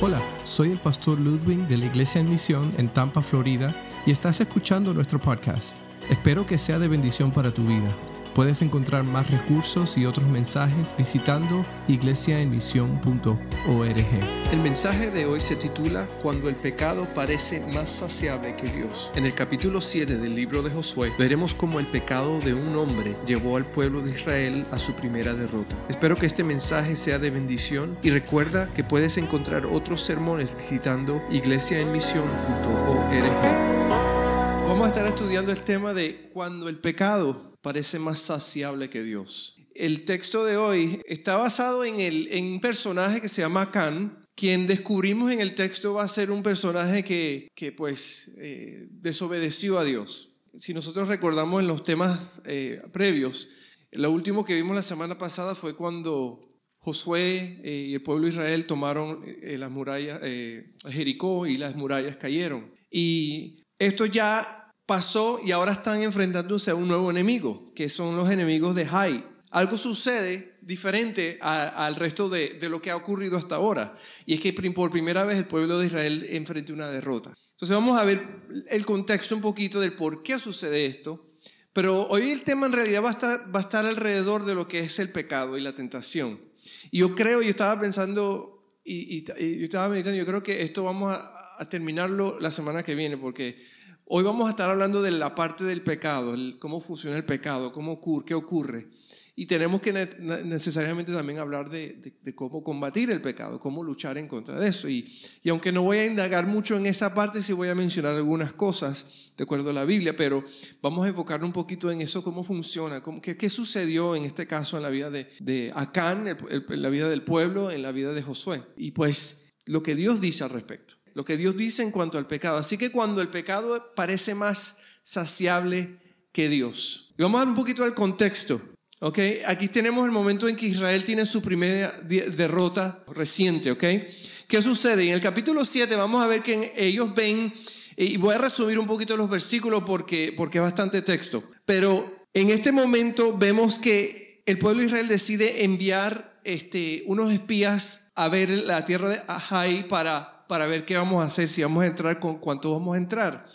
Hola, soy el pastor Ludwig de la Iglesia en Misión en Tampa, Florida, y estás escuchando nuestro podcast. Espero que sea de bendición para tu vida. Puedes encontrar más recursos y otros mensajes visitando iglesiaenmisión.org. El mensaje de hoy se titula Cuando el pecado parece más saciable que Dios. En el capítulo 7 del libro de Josué veremos cómo el pecado de un hombre llevó al pueblo de Israel a su primera derrota. Espero que este mensaje sea de bendición y recuerda que puedes encontrar otros sermones visitando iglesiaenmisión.org. Vamos a estar estudiando el tema de cuando el pecado parece más saciable que Dios. El texto de hoy está basado en, el, en un personaje que se llama Can, quien descubrimos en el texto va a ser un personaje que, que pues eh, desobedeció a Dios. Si nosotros recordamos en los temas eh, previos, lo último que vimos la semana pasada fue cuando Josué eh, y el pueblo de Israel tomaron las murallas, Jericó y las murallas cayeron. Y esto ya pasó y ahora están enfrentándose a un nuevo enemigo, que son los enemigos de Jai. Algo sucede diferente al resto de, lo que ha ocurrido hasta ahora. Y es que por primera vez el pueblo de Israel enfrenta una derrota. Entonces vamos a ver el contexto un poquito del por qué sucede esto. Pero hoy el tema en realidad va a estar, va a estar alrededor de lo que es el pecado y la tentación. Y yo creo, yo estaba pensando y, yo estaba meditando, yo creo que esto vamos a terminarlo la semana que viene, porque hoy vamos a estar hablando de la parte del pecado, cómo funciona el pecado, cómo ocurre, qué ocurre. Y tenemos que necesariamente también hablar de, cómo combatir el pecado, cómo luchar en contra de eso. Y, aunque no voy a indagar mucho en esa parte, sí voy a mencionar algunas cosas de acuerdo a la Biblia, pero vamos a enfocar un poquito en eso, cómo funciona, cómo, qué, sucedió en este caso en la vida de Acán, en la vida del pueblo, en la vida de Josué. Y pues lo que Dios dice al respecto lo que Dios dice en cuanto al pecado. Así que cuando el pecado parece más saciable que Dios. Y vamos a dar un poquito al contexto. ¿ok? Aquí tenemos el momento en que Israel tiene su primera derrota reciente. ¿ok? ¿Qué sucede? En el capítulo 7 vamos a ver que ellos ven, y voy a resumir un poquito los versículos porque, porque es bastante texto, pero en este momento vemos que el pueblo de Israel decide enviar este, unos espías a ver la tierra de Ahai para para ver qué vamos a hacer, si vamos a entrar, con cuánto vamos a entrar.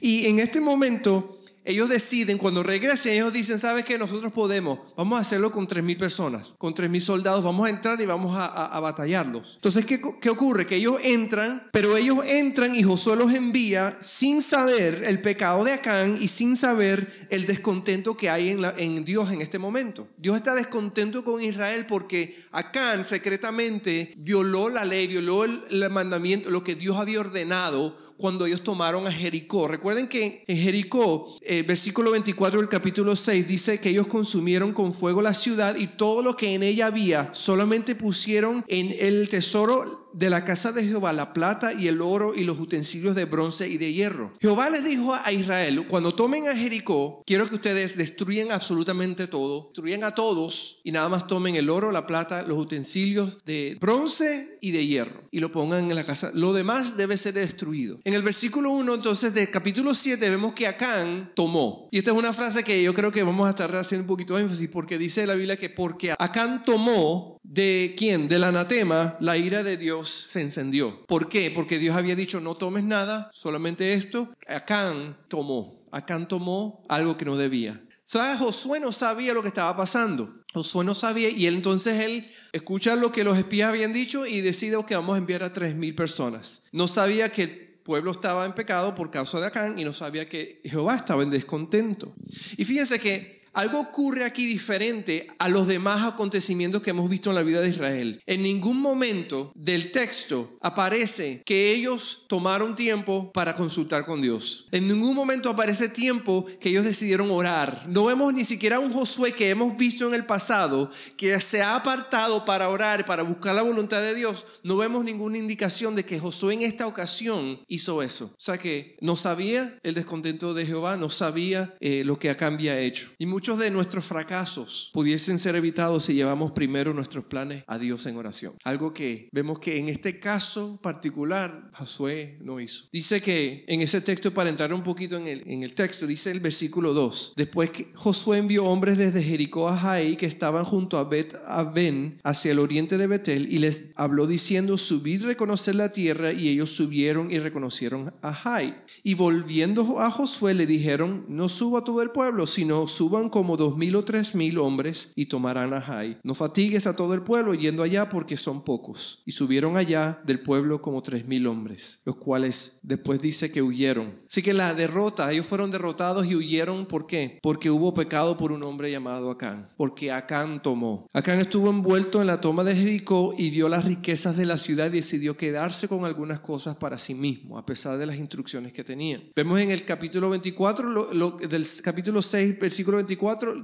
Y en este momento ellos deciden, cuando regresen, ellos dicen, ¿sabes qué? Nosotros podemos, vamos a hacerlo con 3.000 personas, con 3.000 soldados, vamos a entrar y vamos a, a, batallarlos. Entonces, ¿qué, ¿qué, ocurre? Que ellos entran, pero ellos entran y Josué los envía sin saber el pecado de Acán y sin saber el descontento que hay en, la, en Dios en este momento. Dios está descontento con Israel porque Acán secretamente violó la ley, violó el, el mandamiento, lo que Dios había ordenado cuando ellos tomaron a Jericó. Recuerden que en Jericó, el versículo 24 del capítulo 6 dice que ellos consumieron con fuego la ciudad y todo lo que en ella había, solamente pusieron en el tesoro de la casa de Jehová la plata y el oro y los utensilios de bronce y de hierro. Jehová les dijo a Israel, cuando tomen a Jericó, quiero que ustedes destruyan absolutamente todo, destruyan a todos y nada más tomen el oro, la plata, los utensilios de bronce y de hierro y lo pongan en la casa. Lo demás debe ser destruido. En el versículo 1 entonces del capítulo 7 vemos que Acán tomó. Y esta es una frase que yo creo que vamos a estar haciendo un poquito de énfasis porque dice la Biblia que porque Acán tomó de quién? Del anatema, la ira de Dios se encendió. ¿Por qué? Porque Dios había dicho, no tomes nada, solamente esto. Acán tomó. Acán tomó algo que no debía. ¿Sabes? Josué no sabía lo que estaba pasando. Josué no sabía y él, entonces él escucha lo que los espías habían dicho y decide que vamos a enviar a tres mil personas. No sabía que el pueblo estaba en pecado por causa de Acán y no sabía que Jehová estaba en descontento. Y fíjense que algo ocurre aquí diferente a los demás acontecimientos que hemos visto en la vida de Israel. En ningún momento del texto aparece que ellos tomaron tiempo para consultar con Dios. En ningún momento aparece tiempo que ellos decidieron orar. No vemos ni siquiera un Josué que hemos visto en el pasado que se ha apartado para orar, para buscar la voluntad de Dios. No vemos ninguna indicación de que Josué en esta ocasión hizo eso. O sea que no sabía el descontento de Jehová, no sabía eh, lo que Acán había hecho. Muchos de nuestros fracasos pudiesen ser evitados si llevamos primero nuestros planes a Dios en oración. Algo que vemos que en este caso particular Josué no hizo. Dice que en ese texto, para entrar un poquito en el, en el texto, dice el versículo 2, después que Josué envió hombres desde Jericó a Jai que estaban junto a Bet Ben hacia el oriente de Betel y les habló diciendo, subid reconocer la tierra y ellos subieron y reconocieron a Jai. Y volviendo a Josué le dijeron, no suba todo el pueblo, sino suban como dos mil o tres mil hombres y tomarán a Jai. No fatigues a todo el pueblo yendo allá porque son pocos. Y subieron allá del pueblo como tres mil hombres, los cuales después dice que huyeron. Así que la derrota, ellos fueron derrotados y huyeron, ¿por qué? Porque hubo pecado por un hombre llamado Acán, porque Acán tomó. Acán estuvo envuelto en la toma de Jericó y vio las riquezas de la ciudad y decidió quedarse con algunas cosas para sí mismo, a pesar de las instrucciones que tenía. Vemos en el capítulo 24, lo, del capítulo 6, versículo 24,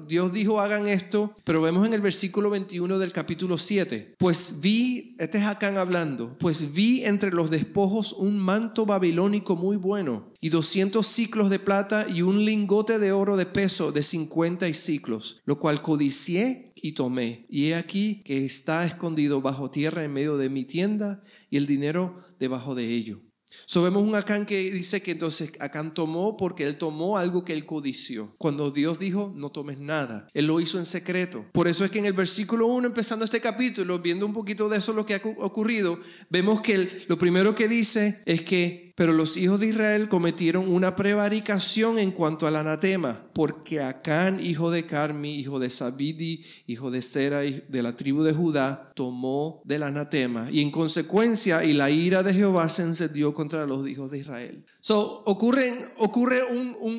Dios dijo hagan esto, pero vemos en el versículo 21 del capítulo 7, pues vi, este es Acán hablando, pues vi entre los despojos un manto babilónico muy bueno y 200 ciclos de plata y un lingote de oro de peso de 50 ciclos, lo cual codicié y tomé. Y he aquí que está escondido bajo tierra en medio de mi tienda y el dinero debajo de ello. So vemos un Acán que dice que entonces Acán tomó porque él tomó algo que él codició. Cuando Dios dijo, no tomes nada, él lo hizo en secreto. Por eso es que en el versículo 1, empezando este capítulo, viendo un poquito de eso lo que ha ocurrido, vemos que lo primero que dice es que pero los hijos de Israel cometieron una prevaricación en cuanto al anatema, porque Acán, hijo de Carmi, hijo de Sabidi, hijo de Sera, de la tribu de Judá, tomó del anatema. Y en consecuencia, y la ira de Jehová se encendió contra los hijos de Israel. So, ocurre, ocurre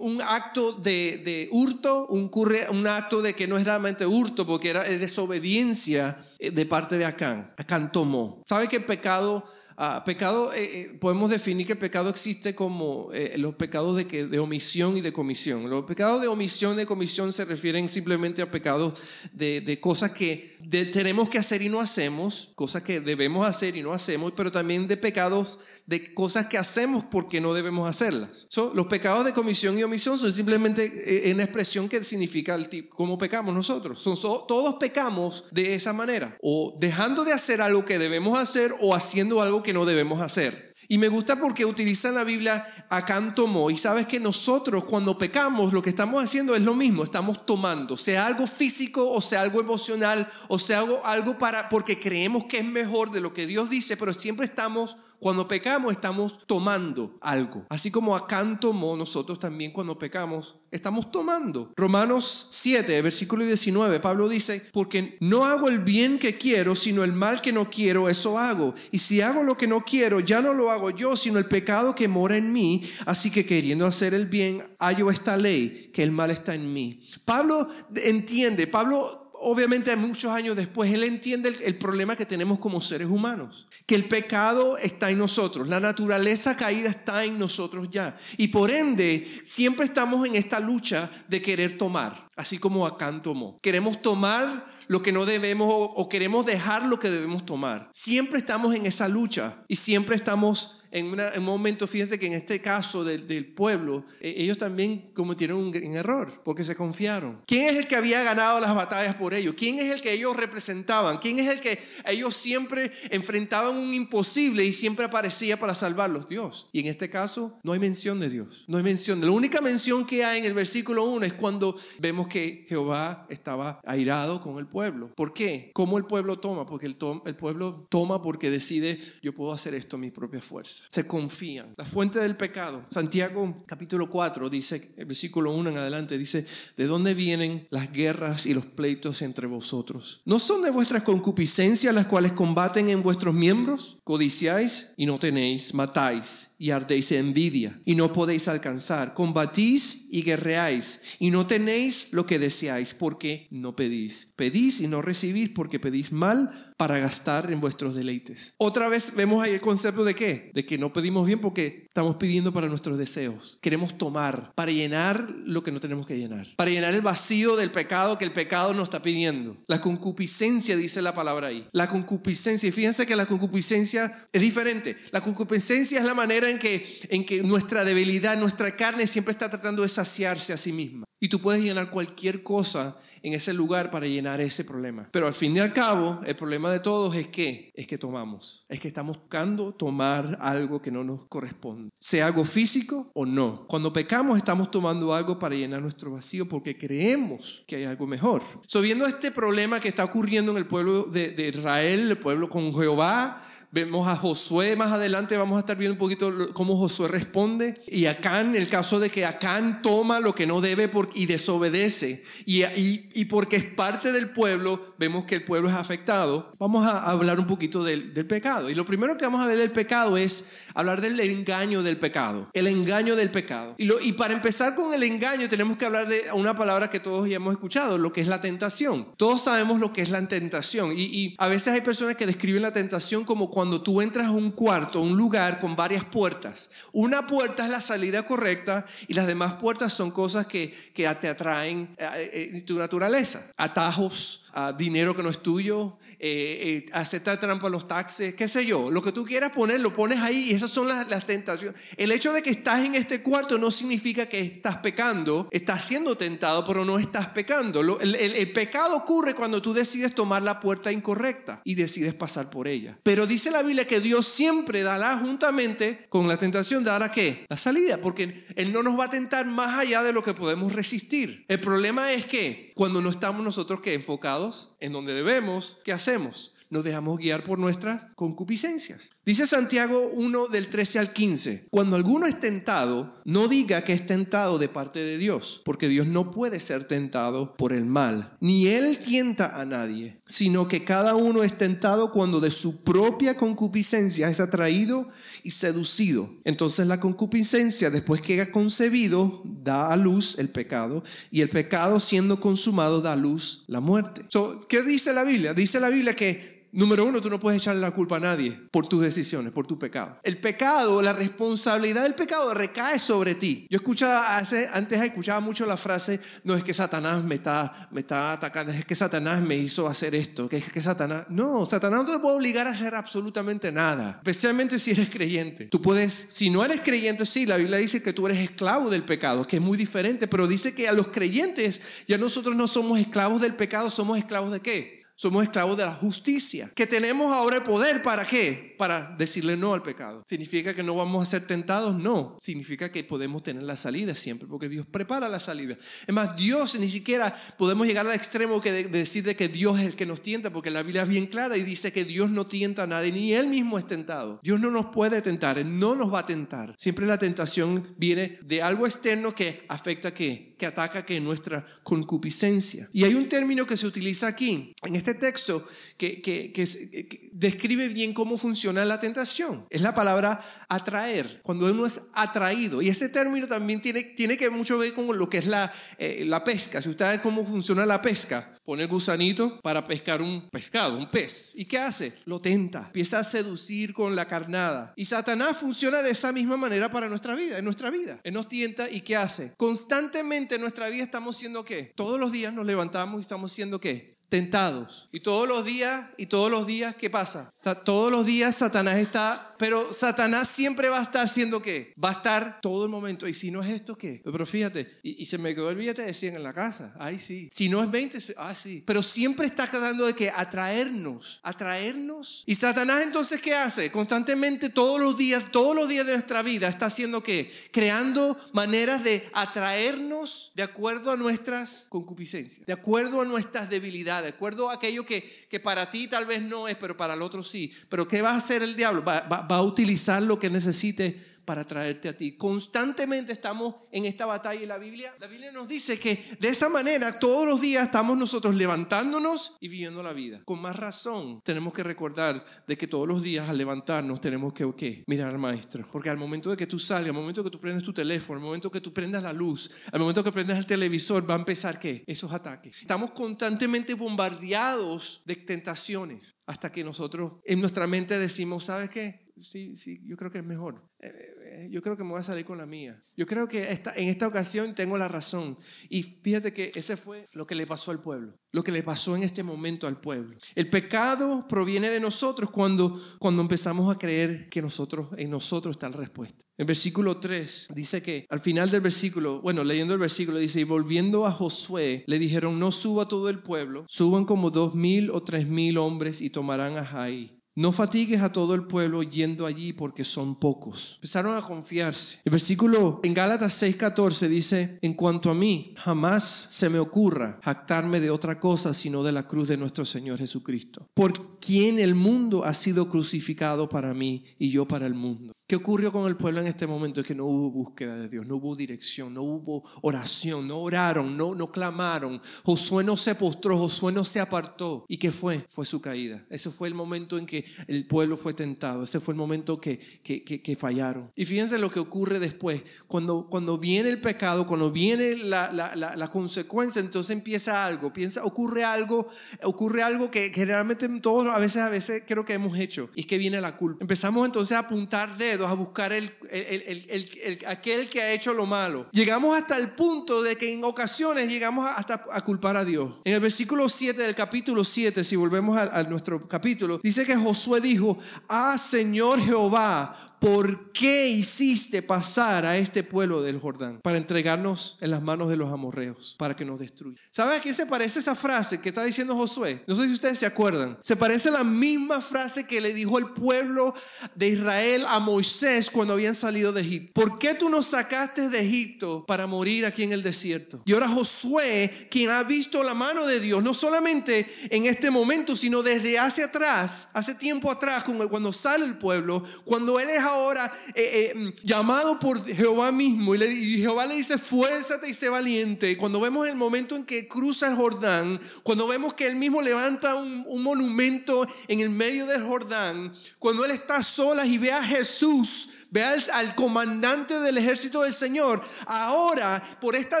un, acto de, de, hurto, ocurre un acto de que no es realmente hurto, porque era desobediencia eh, de parte de Acán. Acán tomó. ¿Sabe que el pecado Ah, pecado, eh, eh, podemos definir que el pecado existe como eh, los pecados de, que, de omisión y de comisión. Los pecados de omisión y de comisión se refieren simplemente a pecados de, de cosas que tenemos que hacer y no hacemos, cosas que debemos hacer y no hacemos, pero también de pecados de cosas que hacemos porque no debemos hacerlas. los pecados de comisión y omisión son simplemente una expresión que significa el tipo, cómo pecamos nosotros. Son, todos pecamos de esa manera, o dejando de hacer algo que debemos hacer o haciendo algo que no debemos hacer. Y me gusta porque utiliza la Biblia Acán tomó. Y sabes que nosotros cuando pecamos lo que estamos haciendo es lo mismo. Estamos tomando, sea algo físico o sea algo emocional o sea algo, algo para, porque creemos que es mejor de lo que Dios dice, pero siempre estamos cuando pecamos estamos tomando algo. Así como Acán tomó, nosotros también cuando pecamos estamos tomando. Romanos 7, versículo 19, Pablo dice, porque no hago el bien que quiero, sino el mal que no quiero, eso hago. Y si hago lo que no quiero, ya no lo hago yo, sino el pecado que mora en mí. Así que queriendo hacer el bien, hallo esta ley, que el mal está en mí. Pablo entiende, Pablo obviamente muchos años después, él entiende el, problema que tenemos como seres humanos que el pecado está en nosotros, la naturaleza caída está en nosotros ya. Y por ende, siempre estamos en esta lucha de querer tomar, así como Acán tomó. Queremos tomar lo que no debemos o, queremos dejar lo que debemos tomar. Siempre estamos en esa lucha y siempre estamos en, un momento, fíjense que en este caso del, pueblo, eh, ellos también cometieron un, un, error porque se confiaron. ¿Quién es el que había ganado las batallas por ellos? ¿Quién es el que ellos representaban? ¿Quién es el que ellos siempre enfrentaban un imposible y siempre aparecía para salvarlos? Dios. Y en este caso no hay mención de Dios. No hay mención. La única mención que hay en el versículo 1 es cuando vemos que Jehová estaba airado con el pueblo. ¿Por qué? ¿Cómo el pueblo toma? Porque el, el pueblo toma porque decide, yo puedo hacer esto a mi propia fuerza se confían. La fuente del pecado. Santiago capítulo 4 dice, el versículo 1 en adelante dice, ¿de dónde vienen las guerras y los pleitos entre vosotros? ¿No son de vuestras concupiscencias las cuales combaten en vuestros miembros? Codiciáis y no tenéis, matáis y ardéis en envidia y no podéis alcanzar. Combatís y guerreáis y no tenéis lo que deseáis porque no pedís. Pedís y no recibís porque pedís mal para gastar en vuestros deleites. Otra vez vemos ahí el concepto de qué? De que no pedimos bien porque estamos pidiendo para nuestros deseos. Queremos tomar para llenar lo que no tenemos que llenar. Para llenar el vacío del pecado que el pecado nos está pidiendo. La concupiscencia dice la palabra ahí. La concupiscencia. Y fíjense que la concupiscencia es diferente. La concupiscencia es la manera en que, en que nuestra debilidad, nuestra carne siempre está tratando de saciarse a sí misma. Y tú puedes llenar cualquier cosa en ese lugar para llenar ese problema. Pero al fin y al cabo, el problema de todos es que es que tomamos, es que estamos buscando tomar algo que no nos corresponde, sea algo físico o no. Cuando pecamos estamos tomando algo para llenar nuestro vacío porque creemos que hay algo mejor. So, este problema que está ocurriendo en el pueblo de Israel, el pueblo con Jehová, Vemos a Josué más adelante, vamos a estar viendo un poquito cómo Josué responde. Y Acán, el caso de que Acán toma lo que no debe y desobedece. Y, y, porque es parte del pueblo, vemos que el pueblo es afectado. Vamos a hablar un poquito del, del pecado. Y lo primero que vamos a ver del pecado es hablar del engaño del pecado. El engaño del pecado. Y, para empezar con el engaño tenemos que hablar de una palabra que todos ya hemos escuchado, lo que es la tentación. Todos sabemos lo que es la tentación. Y, a veces hay personas que describen la tentación como cuando tú entras a un cuarto, un lugar con varias puertas. Una puerta es la salida correcta y las demás puertas son cosas que, te atraen en eh, eh, tu naturaleza. Atajos, dinero que no es tuyo, eh, eh, aceptar trampa a los taxes, qué sé yo, lo que tú quieras poner, lo pones ahí y esas son las, tentaciones. El hecho de que estás en este cuarto no significa que estás pecando, estás siendo tentado, pero no estás pecando. el, el, pecado ocurre cuando tú decides tomar la puerta incorrecta y decides pasar por ella. Pero dice la Biblia que Dios siempre dará juntamente con la tentación, dará qué? La salida, porque Él no nos va a tentar más allá de lo que podemos resistir. El problema es que cuando no estamos nosotros que enfocados en donde debemos, ¿qué hacemos? Nos dejamos guiar por nuestras concupiscencias. Dice Santiago 1 del 13 al 15, cuando alguno es tentado, no diga que es tentado de parte de Dios, porque Dios no puede ser tentado por el mal, ni Él tienta a nadie, sino que cada uno es tentado cuando de su propia concupiscencia es atraído y seducido. Entonces la concupiscencia, después que ha concebido, da a luz el pecado, y el pecado siendo consumado da a luz la muerte. ¿Qué dice la Biblia? Dice la Biblia que Número uno, tú no puedes echarle la culpa a nadie por tus decisiones, por tu pecado. El pecado, la responsabilidad del pecado recae sobre ti. Yo escuchaba hace, antes escuchaba mucho la frase, no es que Satanás me está, me está atacando, es que Satanás me hizo hacer esto, que es que Satanás... No, Satanás no te puede obligar a hacer absolutamente nada, especialmente si eres creyente. Tú puedes, si no eres creyente, sí, la Biblia dice que tú eres esclavo del pecado, que es muy diferente, pero dice que a los creyentes ya nosotros no somos esclavos del pecado, somos esclavos de qué? Somos esclavos de la justicia. Que tenemos ahora el poder para qué? Para decirle no al pecado. ¿Significa que no vamos a ser tentados? No. Significa que podemos tener la salida siempre, porque Dios prepara la salida. Es más, Dios ni siquiera podemos llegar al extremo que de, decir de que Dios es el que nos tienta, porque la Biblia es bien clara y dice que Dios no tienta a nadie, ni Él mismo es tentado. Dios no nos puede tentar, Él no nos va a tentar. Siempre la tentación viene de algo externo que afecta qué? Que ataca que nuestra concupiscencia. Y hay un término que se utiliza aquí, en este texto, que, describe bien cómo funciona la tentación. Es la palabra atraer, cuando uno es atraído. Y ese término también tiene, tiene que mucho ver con lo que es la, eh, la pesca. Si usted sabe cómo funciona la pesca, pone el gusanito para pescar un pescado, un pez. ¿Y qué hace? Lo tenta, empieza a seducir con la carnada. Y Satanás funciona de esa misma manera para nuestra vida, en nuestra vida. Él nos tienta y ¿qué hace? Constantemente en nuestra vida estamos siendo qué? Todos los días nos levantamos y estamos siendo qué? Tentados. Y todos los días, y todos los días, ¿qué pasa? Todos los días Satanás está, pero Satanás siempre va a estar haciendo qué? Va a estar todo el momento. Y si no es esto, ¿qué? Pero fíjate, y, se me quedó el billete de 100 en la casa. Ay, sí. Si no es 20, ah, sí. Pero siempre está tratando de que atraernos, atraernos. Y Satanás entonces, ¿qué hace? Constantemente, todos los días, todos los días de nuestra vida, está haciendo qué? Creando maneras de atraernos de acuerdo a nuestras concupiscencias, de acuerdo a nuestras debilidades de acuerdo a aquello que, que para ti tal vez no es, pero para el otro sí. Pero ¿qué va a hacer el diablo? Va, va, va a utilizar lo que necesite para traerte a ti. Constantemente estamos en esta batalla y la Biblia, la Biblia nos dice que de esa manera todos los días estamos nosotros levantándonos y viviendo la vida. Con más razón tenemos que recordar de que todos los días al levantarnos tenemos que mirar al maestro, porque al momento de que tú salgas, al momento que tú prendes tu teléfono, al momento que tú prendas la luz, al momento que prendas el televisor, va a empezar qué? Esos ataques. Estamos constantemente bombardeados de tentaciones hasta que nosotros en nuestra mente decimos, ¿sabes qué? Sí, sí, yo creo que es mejor. Eh, eh, yo creo que me voy a salir con la mía. Yo creo que esta, en esta ocasión tengo la razón. Y fíjate que ese fue lo que le pasó al pueblo, lo que le pasó en este momento al pueblo. El pecado proviene de nosotros cuando, cuando empezamos a creer que nosotros, en nosotros está la respuesta. En versículo 3 dice que al final del versículo, bueno, leyendo el versículo, dice, y volviendo a Josué, le dijeron, no suba todo el pueblo, suban como dos mil o tres mil hombres y tomarán a Jai. No fatigues a todo el pueblo yendo allí porque son pocos. Empezaron a confiarse. El versículo en Gálatas 6:14 dice, en cuanto a mí, jamás se me ocurra jactarme de otra cosa sino de la cruz de nuestro Señor Jesucristo, por quien el mundo ha sido crucificado para mí y yo para el mundo. ¿Qué ocurrió con el pueblo en este momento? Es que no hubo búsqueda de Dios, no hubo dirección, no hubo oración, no oraron, no, no clamaron. Josué no se postró, Josué no se apartó. ¿Y qué fue? Fue su caída. Ese fue el momento en que el pueblo fue tentado. Ese fue el momento que, que, que, fallaron. Y fíjense lo que ocurre después. Cuando, cuando viene el pecado, cuando viene la, la, la, la consecuencia, entonces empieza algo. Piensa, ocurre algo, ocurre algo que generalmente todos a veces, a veces creo que hemos hecho. Y es que viene la culpa. Empezamos entonces a apuntar de a buscar el, el, aquel que ha hecho lo malo. Llegamos hasta el punto de que en ocasiones llegamos hasta a culpar a Dios. En el versículo 7 del capítulo 7, si volvemos a, a nuestro capítulo, dice que Josué dijo, ah Señor Jehová, ¿por qué hiciste pasar a este pueblo del Jordán? Para entregarnos en las manos de los amorreos, para que nos destruyan. ¿Sabes a qué se parece esa frase que está diciendo Josué? No sé si ustedes se acuerdan. Se parece a la misma frase que le dijo el pueblo de Israel a Moisés cuando habían salido de Egipto. ¿Por qué tú nos sacaste de Egipto para morir aquí en el desierto? Y ahora Josué, quien ha visto la mano de Dios, no solamente en este momento, sino desde hace atrás, hace tiempo atrás, cuando sale el pueblo, cuando él es ahora eh, eh, llamado por Jehová mismo y, le, Jehová le dice, fuérzate y sé valiente. Cuando vemos el momento en que cruza el Jordán, cuando vemos que él mismo levanta un, monumento en el medio del Jordán, cuando él está solas y ve a Jesús, ve al, al, comandante del ejército del Señor, ahora por esta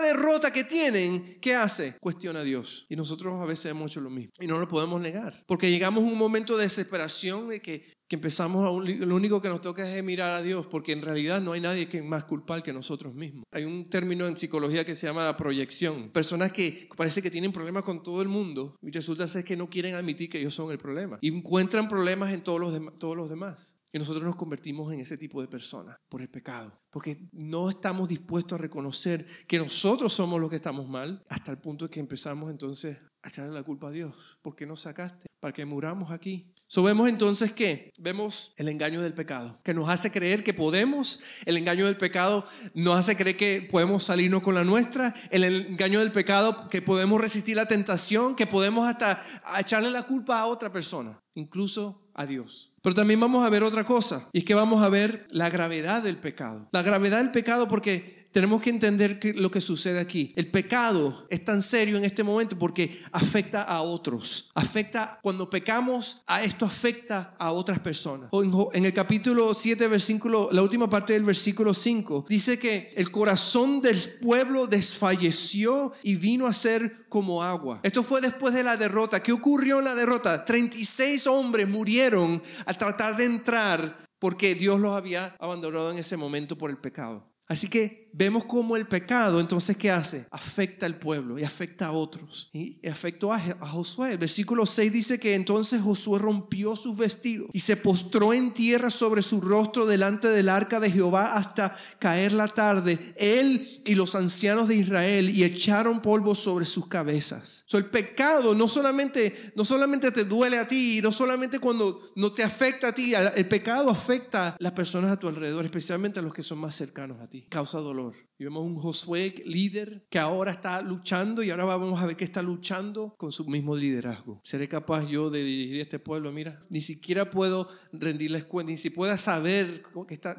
derrota que tienen, ¿qué hace? Cuestiona a Dios. Y nosotros a veces hemos hecho lo mismo. Y no lo podemos negar. Porque llegamos a un momento de desesperación de que que empezamos a lo único que nos toca es mirar a Dios, porque en realidad no hay nadie que más culpar que nosotros mismos. Hay un término en psicología que se llama la proyección. Personas que parece que tienen problemas con todo el mundo y resulta ser que no quieren admitir que ellos son el problema y encuentran problemas en todos los, todos los demás. Y nosotros nos convertimos en ese tipo de personas por el pecado, porque no estamos dispuestos a reconocer que nosotros somos los que estamos mal, hasta el punto de que empezamos entonces a echarle la culpa a Dios. ¿Por qué nos sacaste? Para que muramos aquí. So vemos entonces que vemos el engaño del pecado, que nos hace creer que podemos, el engaño del pecado nos hace creer que podemos salirnos con la nuestra, el engaño del pecado que podemos resistir la tentación, que podemos hasta echarle la culpa a otra persona, incluso a Dios. Pero también vamos a ver otra cosa, y es que vamos a ver la gravedad del pecado. La gravedad del pecado porque tenemos que entender lo que sucede aquí. El pecado es tan serio en este momento porque afecta a otros. Afecta, cuando pecamos, a esto afecta a otras personas. En el capítulo 7, versículo, la última parte del versículo 5, dice que el corazón del pueblo desfalleció y vino a ser como agua. Esto fue después de la derrota. ¿Qué ocurrió en la derrota? 36 hombres murieron al tratar de entrar porque Dios los había abandonado en ese momento por el pecado. Así que vemos cómo el pecado, entonces, ¿qué hace? Afecta al pueblo y afecta a otros. Y afectó a, Josué. El versículo 6 dice que entonces Josué rompió sus vestidos y se postró en tierra sobre su rostro delante del arca de Jehová hasta caer la tarde. Él y los ancianos de Israel y echaron polvo sobre sus cabezas. So, el pecado no solamente, no solamente te duele a ti, no solamente cuando no te afecta a ti, el pecado afecta a las personas a tu alrededor, especialmente a los que son más cercanos a ti causa dolor. Y vemos un Josué líder que ahora está luchando y ahora vamos a ver que está luchando con su mismo liderazgo. ¿Seré capaz yo de dirigir este pueblo? Mira, ni siquiera puedo rendirles cuenta, ni siquiera puedo saber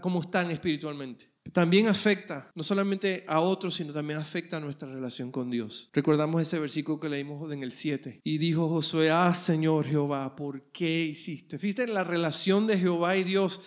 cómo están espiritualmente también afecta no solamente a otros, sino también afecta a nuestra relación con Dios. Recordamos ese versículo que leímos en el 7. Y dijo Josué, ah Señor Jehová, ¿por qué hiciste? Fíjate la relación de Jehová y Dios.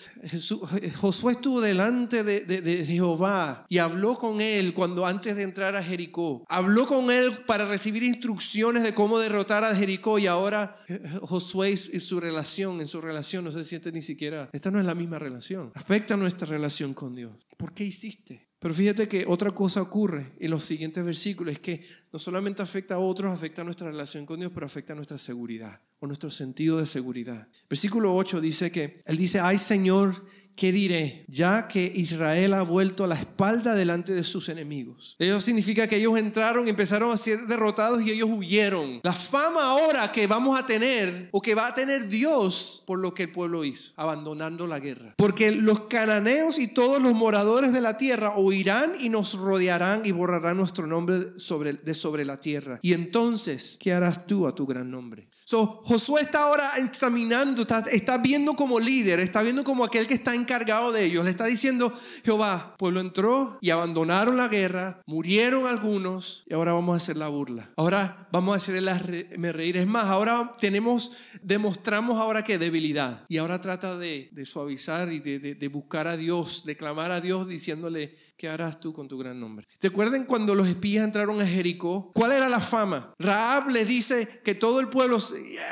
Josué estuvo delante de, de Jehová y habló con él cuando antes de entrar a Jericó. Habló con él para recibir instrucciones de cómo derrotar a Jericó y ahora Josué y su relación, en su relación no se siente ni siquiera, esta no es la misma relación. Afecta nuestra relación con Dios. ¿Por qué hiciste? Pero fíjate que otra cosa ocurre en los siguientes versículos, es que no solamente afecta a otros, afecta a nuestra relación con Dios, pero afecta a nuestra seguridad o nuestro sentido de seguridad. Versículo 8 dice que, Él dice, ay Señor, ¿qué diré? Ya que Israel ha vuelto la espalda delante de sus enemigos. Eso significa que ellos entraron y empezaron a ser derrotados y ellos huyeron. La fama ahora que vamos a tener o que va a tener Dios por lo que el pueblo hizo, abandonando la guerra. Porque los cananeos y todos los moradores de la tierra oirán y nos rodearán y borrarán nuestro nombre sobre, de sobre la tierra. Y entonces, ¿qué harás tú a tu gran nombre? So, Josué está ahora examinando, está, está, viendo como líder, está viendo como aquel que está encargado de ellos. Le está diciendo, Jehová, pueblo entró y abandonaron la guerra, murieron algunos y ahora vamos a hacer la burla. Ahora vamos a hacerle me reír. Es más, ahora tenemos, demostramos ahora que debilidad. Y ahora trata de, de suavizar y de buscar a Dios, de clamar a Dios diciéndole, ¿qué harás tú con tu gran nombre? ¿Te acuerdan cuando los espías entraron a Jericó? ¿Cuál era la fama? Raab les dice que todo el pueblo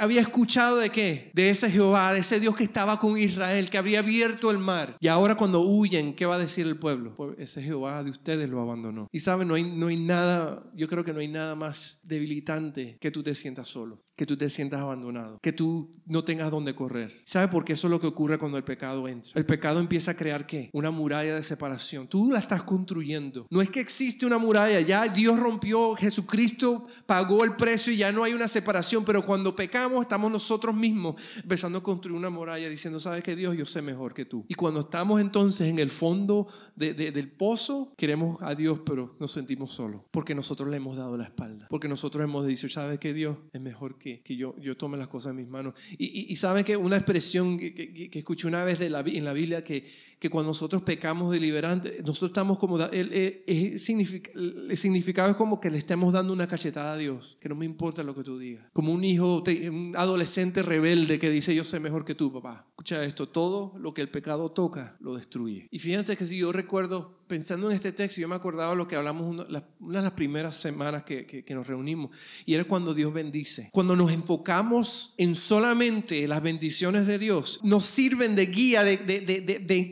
había escuchado de qué? De ese Jehová, de ese Dios que estaba con Israel, que había abierto el mar. Y ahora cuando huyen, ¿qué va a decir el pueblo? Pues ese Jehová de ustedes lo abandonó. Y saben, no hay, no hay nada, yo creo que no hay nada más debilitante que tú te sientas solo, que tú te sientas abandonado, que tú no tengas dónde correr. ¿Sabe por qué eso es lo que ocurre cuando el pecado entra? El pecado empieza a crear qué? Una muralla de separación. Tú la estás construyendo. No es que existe una muralla, ya Dios rompió, Jesucristo pagó el precio y ya no hay una separación, pero cuando pecamos estamos nosotros mismos empezando a construir una muralla diciendo, sabes que Dios, yo sé mejor que tú. Y cuando estamos entonces en el fondo del pozo, queremos a Dios, pero nos sentimos solos, porque nosotros le hemos dado la espalda, porque nosotros hemos dicho, sabes que Dios es mejor que, que yo, yo tome las cosas en mis manos. Y, y, sabes que una expresión que, que, escuché una vez de la, en la Biblia que que cuando nosotros pecamos deliberante, nosotros estamos como, el, el, significado es como que le estemos dando una cachetada a Dios, que no me importa lo que tú digas. Como un hijo, un adolescente rebelde que dice, yo sé mejor que tú, papá. Escucha esto, todo lo que el pecado toca, lo destruye. Y fíjense que si yo recuerdo pensando en este texto, yo me acordaba lo que hablamos una, de las primeras semanas que, nos reunimos, y era cuando Dios bendice. Cuando nos enfocamos en solamente las bendiciones de Dios, nos sirven de guía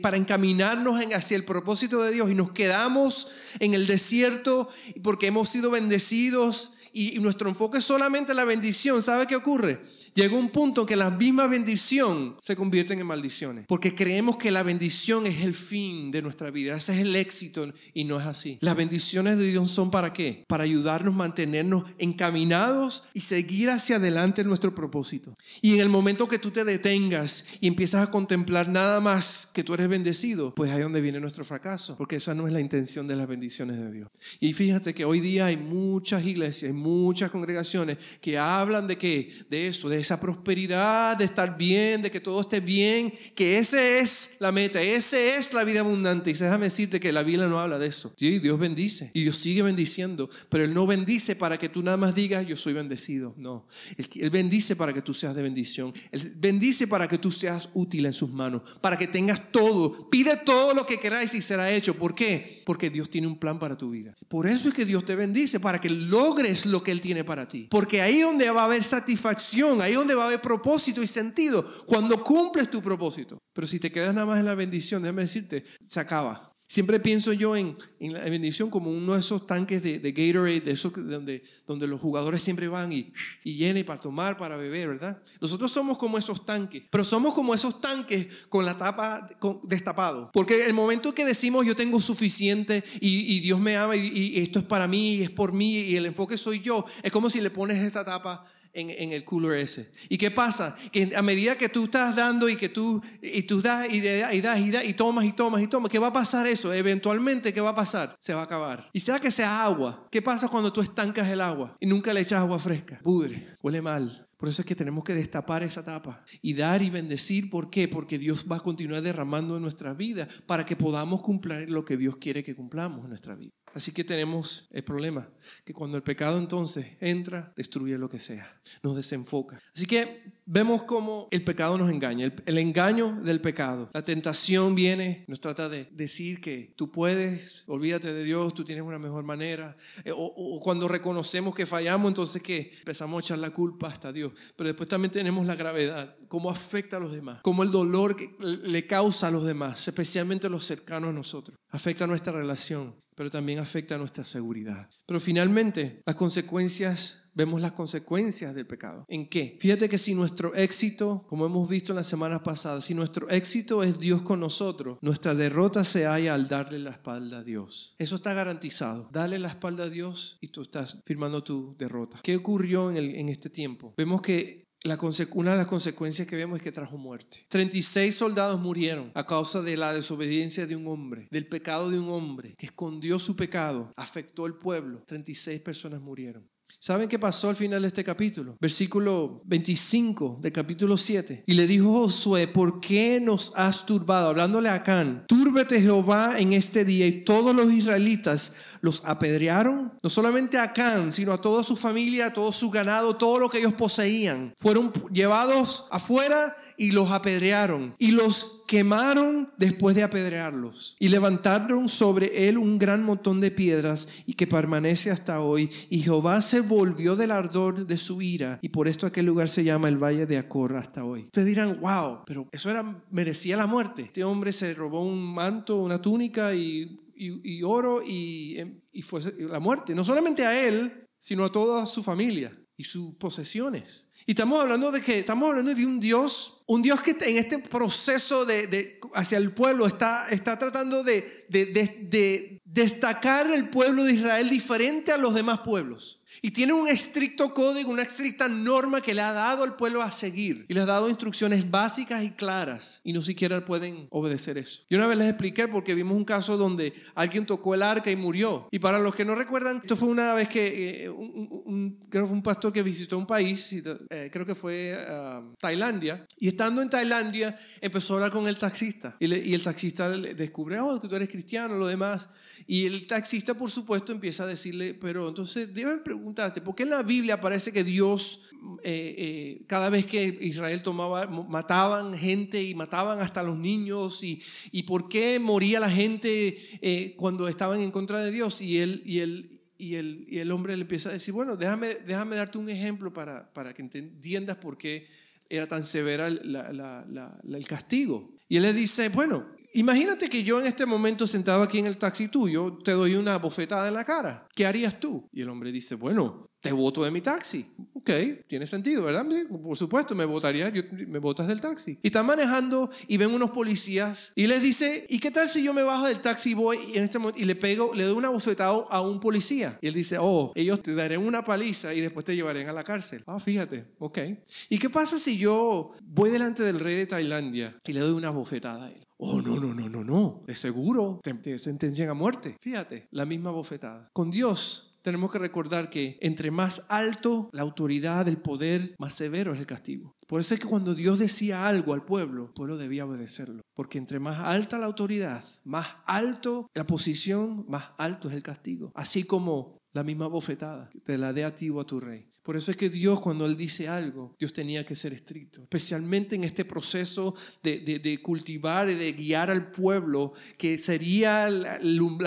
para encaminarnos hacia el propósito de Dios y nos quedamos en el desierto porque hemos sido bendecidos y nuestro enfoque es solamente la bendición. ¿Sabe qué ocurre? Llegó un punto que la misma bendición se convierten en maldiciones. Porque creemos que la bendición es el fin de nuestra vida. Ese es el éxito y no es así. Las bendiciones de Dios son para qué? Para ayudarnos a mantenernos encaminados y seguir hacia adelante en nuestro propósito. Y en el momento que tú te detengas y empiezas a contemplar nada más que tú eres bendecido, pues ahí es donde viene nuestro fracaso. Porque esa no es la intención de las bendiciones de Dios. Y fíjate que hoy día hay muchas iglesias, hay muchas congregaciones que hablan de qué? De eso, de esa prosperidad, de estar bien, de que todo esté bien, que esa es la meta, esa es la vida abundante. Y déjame decirte que la Biblia no habla de eso. Dios bendice y Dios sigue bendiciendo, pero Él no bendice para que tú nada más digas yo soy bendecido. No, Él bendice para que tú seas de bendición. Él bendice para que tú seas útil en sus manos, para que tengas todo. Pide todo lo que queráis y será hecho. ¿Por qué? Porque Dios tiene un plan para tu vida. Por eso es que Dios te bendice, para que logres lo que Él tiene para ti. Porque ahí donde va a haber satisfacción, ahí donde va a haber propósito y sentido, cuando cumples tu propósito. Pero si te quedas nada más en la bendición, déjame decirte, se acaba. Siempre pienso yo en, la bendición como uno de esos tanques de, de Gatorade, de esos donde, los jugadores siempre van y, y llenan para tomar, para beber, ¿verdad? Nosotros somos como esos tanques, pero somos como esos tanques con la tapa destapado. Porque el momento que decimos yo tengo suficiente y, y Dios me ama y, y, esto es para mí y es por mí y el enfoque soy yo, es como si le pones esa tapa en, el cooler ese. ¿Y qué pasa? Que a medida que tú estás dando y que tú, y tú das y, das y das y das y tomas y tomas y tomas, ¿qué va a pasar eso? Eventualmente, ¿qué va a pasar? Se va a acabar. Y sea que sea agua, ¿qué pasa cuando tú estancas el agua y nunca le echas agua fresca? Pudre, huele mal. Por eso es que tenemos que destapar esa tapa y dar y bendecir. ¿Por qué? Porque Dios va a continuar derramando en nuestra vida para que podamos cumplir lo que Dios quiere que cumplamos en nuestra vida. Así que tenemos el problema, que cuando el pecado entonces entra, destruye lo que sea, nos desenfoca. Así que vemos cómo el pecado nos engaña, el, engaño del pecado. La tentación viene, nos trata de decir que tú puedes, olvídate de Dios, tú tienes una mejor manera. Eh, o, cuando reconocemos que fallamos, entonces que empezamos a echar la culpa hasta Dios. Pero después también tenemos la gravedad, cómo afecta a los demás, cómo el dolor que le causa a los demás, especialmente a los cercanos a nosotros, afecta a nuestra relación pero también afecta a nuestra seguridad. Pero finalmente, las consecuencias vemos las consecuencias del pecado. ¿En qué? Fíjate que si nuestro éxito, como hemos visto en las semanas pasadas, si nuestro éxito es Dios con nosotros, nuestra derrota se halla al darle la espalda a Dios. Eso está garantizado. Dale la espalda a Dios y tú estás firmando tu derrota. ¿Qué ocurrió en, este tiempo? Vemos que la una de las consecuencias que vemos es que trajo muerte. 36 soldados murieron a causa de la desobediencia de un hombre, del pecado de un hombre que escondió su pecado, afectó al pueblo. 36 personas murieron. ¿Saben qué pasó al final de este capítulo? Versículo 25 del capítulo 7. Y le dijo Josué, ¿por qué nos has turbado? Hablándole a Can, túrbete Jehová en este día y todos los israelitas los apedrearon, no solamente a Can, sino a toda su familia, a todo su ganado, todo lo que ellos poseían. Fueron llevados afuera y los apedrearon y los quemaron después de apedrearlos y levantaron sobre él un gran montón de piedras y que permanece hasta hoy y Jehová se volvió del ardor de su ira y por esto aquel lugar se llama el valle de Acor hasta hoy. Ustedes dirán, wow, pero eso era merecía la muerte. Este hombre se robó un manto, una túnica y, y, oro y, y fue la muerte, no solamente a él, sino a toda su familia y sus posesiones. Y estamos hablando de que estamos hablando de un Dios, un Dios que en este proceso de, hacia el pueblo está, está tratando de, de destacar el pueblo de Israel diferente a los demás pueblos. Y tiene un estricto código, una estricta norma que le ha dado al pueblo a seguir. Y les ha dado instrucciones básicas y claras. Y no siquiera pueden obedecer eso. Y una vez les expliqué porque vimos un caso donde alguien tocó el arca y murió. Y para los que no recuerdan, esto fue una vez que eh, un, creo que fue un pastor que visitó un país, eh, creo que fue ah, Tailandia. Y estando en Tailandia empezó a hablar con el taxista. Y, y el taxista le descubre, oh, que tú eres cristiano, lo demás. Y el taxista, por supuesto, empieza a decirle, pero entonces deben preguntarte, ¿por qué en la Biblia parece que Dios, eh, eh, cada vez que Israel tomaba, mataban gente y mataban hasta los niños? ¿Y, y por qué moría la gente eh, cuando estaban en contra de Dios? Y él, y él, y el, y el hombre le empieza a decir, bueno, déjame, déjame darte un ejemplo para, para que entiendas por qué era tan severa el castigo. Y él le dice, bueno, Imagínate que yo en este momento sentado aquí en el taxi tuyo te doy una bofetada en la cara. ¿Qué harías tú? Y el hombre dice, bueno, te voto de mi taxi. Ok, tiene sentido, ¿verdad? Por supuesto, me votaría, me votas del taxi. Y están manejando y ven unos policías y les dice, ¿y qué tal si yo me bajo del taxi y voy y, en este momento, y le pego, le doy una bofetada a un policía? Y él dice, oh, ellos te darán una paliza y después te llevarán a la cárcel. Ah, fíjate, ok. ¿Y qué pasa si yo voy delante del rey de Tailandia y le doy una bofetada a él? Oh, no, no, no, no, no. De seguro te, te sentencian a muerte. Fíjate, la misma bofetada. Con Dios tenemos que recordar que entre más alto la autoridad, el poder, más severo es el castigo. Por eso es que cuando Dios decía algo al pueblo, el pueblo debía obedecerlo. Porque entre más alta la autoridad, más alto la posición, más alto es el castigo. Así como la misma bofetada te la dé a ti o a tu rey. Por eso es que Dios cuando Él dice algo, Dios tenía que ser estricto. Especialmente en este proceso de, cultivar y de guiar al pueblo, que sería la,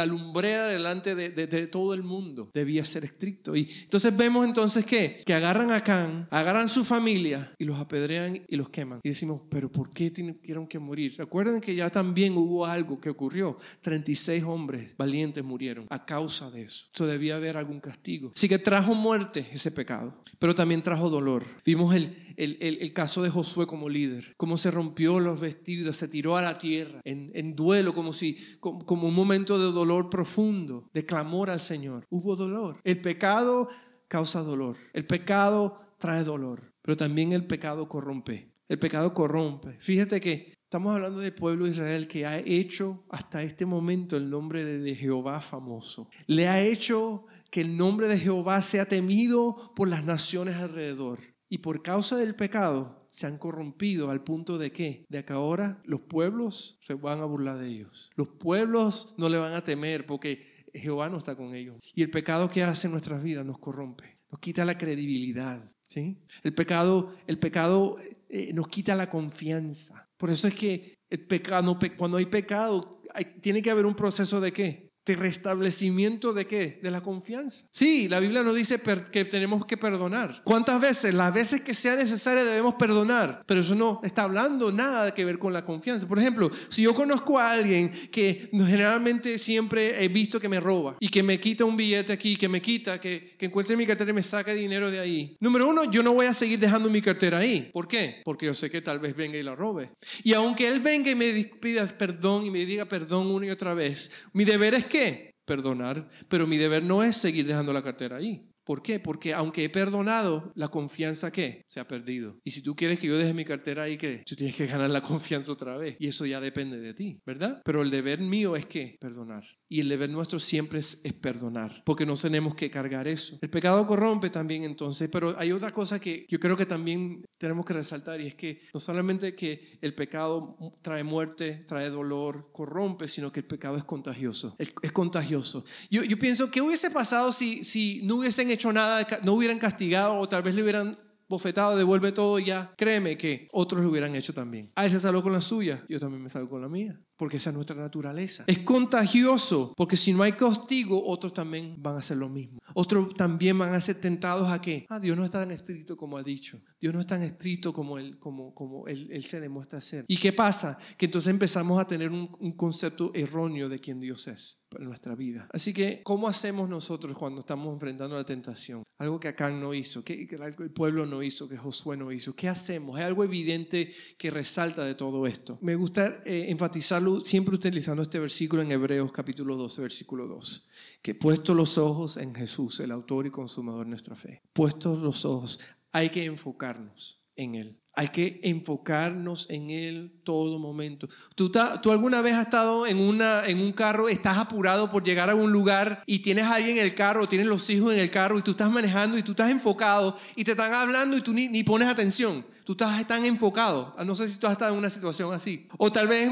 lumbrera delante de, todo el mundo. Debía ser estricto. Y entonces vemos entonces que, que agarran a Can, agarran su familia y los apedrean y los queman. Y decimos, pero ¿por qué tuvieron que morir? Recuerden que ya también hubo algo que ocurrió. 36 hombres valientes murieron a causa de eso. Esto debía haber algún castigo. Así que trajo muerte ese pecado pero también trajo dolor. Vimos el, el, caso de Josué como líder, cómo se rompió los vestidos, se tiró a la tierra en, en duelo, como, si, como, como un momento de dolor profundo, de clamor al Señor. Hubo dolor. El pecado causa dolor. El pecado trae dolor, pero también el pecado corrompe. El pecado corrompe. Fíjate que estamos hablando del pueblo de Israel que ha hecho hasta este momento el nombre de Jehová famoso. Le ha hecho que el nombre de Jehová sea temido por las naciones alrededor. Y por causa del pecado se han corrompido al punto de que de acá ahora los pueblos se van a burlar de ellos. Los pueblos no le van a temer porque Jehová no está con ellos. Y el pecado que hace en nuestras vidas nos corrompe, nos quita la credibilidad. ¿sí? El pecado, el pecado eh, nos quita la confianza. Por eso es que el pecado, cuando hay pecado, tiene que haber un proceso de qué? De restablecimiento de qué? De la confianza. Sí, la Biblia nos dice que tenemos que perdonar. ¿Cuántas veces? Las veces que sea necesario debemos perdonar, pero eso no está hablando nada que ver con la confianza. Por ejemplo, si yo conozco a alguien que generalmente siempre he visto que me roba y que me quita un billete aquí, que me quita, que, que encuentre mi cartera y me saca dinero de ahí. Número uno, yo no voy a seguir dejando mi cartera ahí. ¿Por qué? Porque yo sé que tal vez venga y la robe. Y aunque él venga y me pida perdón y me diga perdón una y otra vez, mi deber es qué? Perdonar. Pero mi deber no es seguir dejando la cartera ahí. ¿Por qué? Porque aunque he perdonado, la confianza ¿qué? Se ha perdido. Y si tú quieres que yo deje mi cartera ahí, ¿qué? Tú tienes que ganar la confianza otra vez. Y eso ya depende de ti, ¿verdad? Pero el deber mío es que perdonar. Y el deber nuestro siempre es, es, perdonar, porque no tenemos que cargar eso. El pecado corrompe también entonces, pero hay otra cosa que yo creo que también tenemos que resaltar y es que no solamente que el pecado trae muerte, trae dolor, corrompe, sino que el pecado es contagioso. Es, es contagioso. Yo, yo pienso, ¿qué hubiese pasado si, si no hubiesen hecho nada, no hubieran castigado o tal vez le hubieran bofetado, devuelve todo ya. Créeme que otros lo hubieran hecho también. A ese salió con la suya, yo también me salgo con la mía porque esa es nuestra naturaleza. Es contagioso, porque si no hay castigo, otros también van a hacer lo mismo. Otros también van a ser tentados a que, ah, Dios no es tan estricto como ha dicho. Dios no es tan estricto como Él, como, como él, él se demuestra ser. ¿Y qué pasa? Que entonces empezamos a tener un, un concepto erróneo de quién Dios es para nuestra vida. Así que, ¿cómo hacemos nosotros cuando estamos enfrentando la tentación? Algo que Acán no hizo, que, el pueblo no hizo, que Josué no hizo. ¿Qué hacemos? Hay algo evidente que resalta de todo esto. Me gusta eh, enfatizarlo siempre utilizando este versículo en Hebreos capítulo 12, versículo 2, que puesto los ojos en Jesús, el autor y consumador de nuestra fe, puestos los ojos, hay que enfocarnos en Él. Hay que enfocarnos en Él todo momento. ¿Tú, ¿Tú, alguna vez has estado en, una, en un carro, estás apurado por llegar a un lugar y tienes a alguien en el carro, tienes los hijos en el carro y tú estás manejando y tú estás enfocado y te están hablando y tú ni, ni pones atención? Tú estás tan enfocado. No sé si tú has estado en una situación así. O tal vez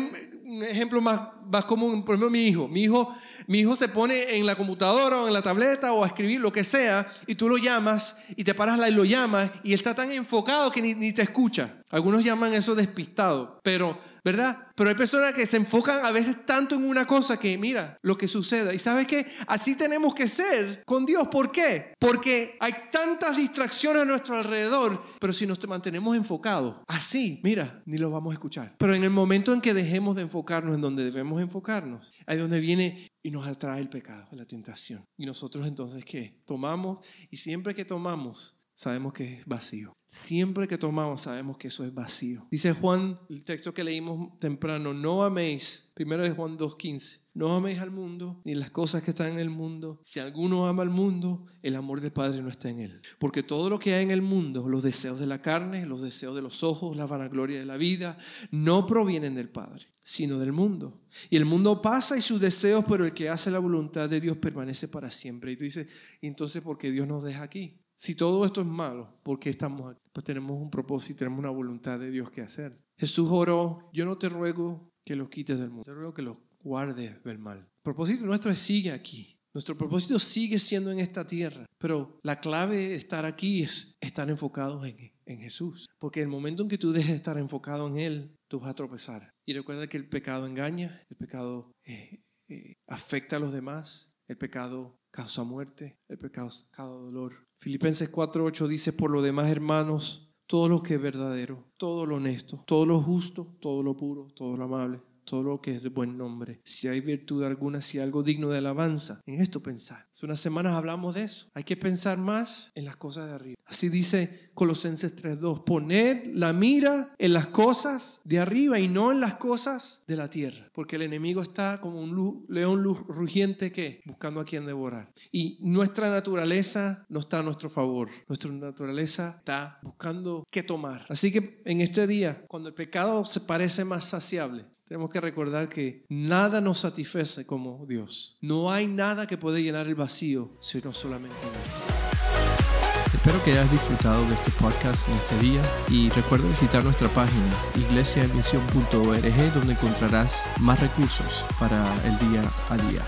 un ejemplo más, más común, por ejemplo, mi hijo. Mi hijo mi hijo se pone en la computadora o en la tableta o a escribir lo que sea y tú lo llamas y te paras y lo llamas y está tan enfocado que ni, ni te escucha. Algunos llaman eso despistado, pero, ¿verdad? Pero hay personas que se enfocan a veces tanto en una cosa que mira lo que suceda. Y sabes que así tenemos que ser con Dios. ¿Por qué? Porque hay tantas distracciones a nuestro alrededor, pero si nos mantenemos enfocados, así, mira, ni lo vamos a escuchar. Pero en el momento en que dejemos de enfocarnos en donde debemos enfocarnos, ahí donde viene y nos atrae el pecado, la tentación. Y nosotros entonces, ¿qué? Tomamos y siempre que tomamos, sabemos que es vacío. Siempre que tomamos sabemos que eso es vacío. Dice Juan, el texto que leímos temprano, no améis, primero de Juan 2.15, no améis al mundo ni las cosas que están en el mundo. Si alguno ama al mundo, el amor del Padre no está en él. Porque todo lo que hay en el mundo, los deseos de la carne, los deseos de los ojos, la vanagloria de la vida, no provienen del Padre, sino del mundo. Y el mundo pasa y sus deseos, pero el que hace la voluntad de Dios permanece para siempre. Y tú dices, ¿y entonces por qué Dios nos deja aquí? Si todo esto es malo, ¿por qué estamos aquí? Pues tenemos un propósito, tenemos una voluntad de Dios que hacer. Jesús oró, yo no te ruego que los quites del mundo, te ruego que los guardes del mal. El propósito nuestro es sigue aquí. Nuestro propósito sigue siendo en esta tierra, pero la clave de estar aquí es estar enfocados en, en Jesús. Porque el momento en que tú dejes de estar enfocado en Él, tú vas a tropezar. Y recuerda que el pecado engaña, el pecado eh, eh, afecta a los demás, el pecado causa muerte, el pecado causa dolor. Filipenses 4:8 dice, por lo demás, hermanos, todo lo que es verdadero, todo lo honesto, todo lo justo, todo lo puro, todo lo amable, todo lo que es de buen nombre. Si hay virtud alguna, si hay algo digno de alabanza, en esto pensar. Hace unas semanas hablamos de eso. Hay que pensar más en las cosas de arriba. Así dice Colosenses 3.2. Poner la mira en las cosas de arriba y no en las cosas de la tierra. Porque el enemigo está como un león rugiente que buscando a quien devorar. Y nuestra naturaleza no está a nuestro favor. Nuestra naturaleza está buscando qué tomar. Así que en este día, cuando el pecado se parece más saciable, tenemos que recordar que nada nos satisface como Dios. No hay nada que puede llenar el vacío, sino solamente Dios. Espero que hayas disfrutado de este podcast en este día y recuerda visitar nuestra página iglesiaemisión.org donde encontrarás más recursos para el día a día.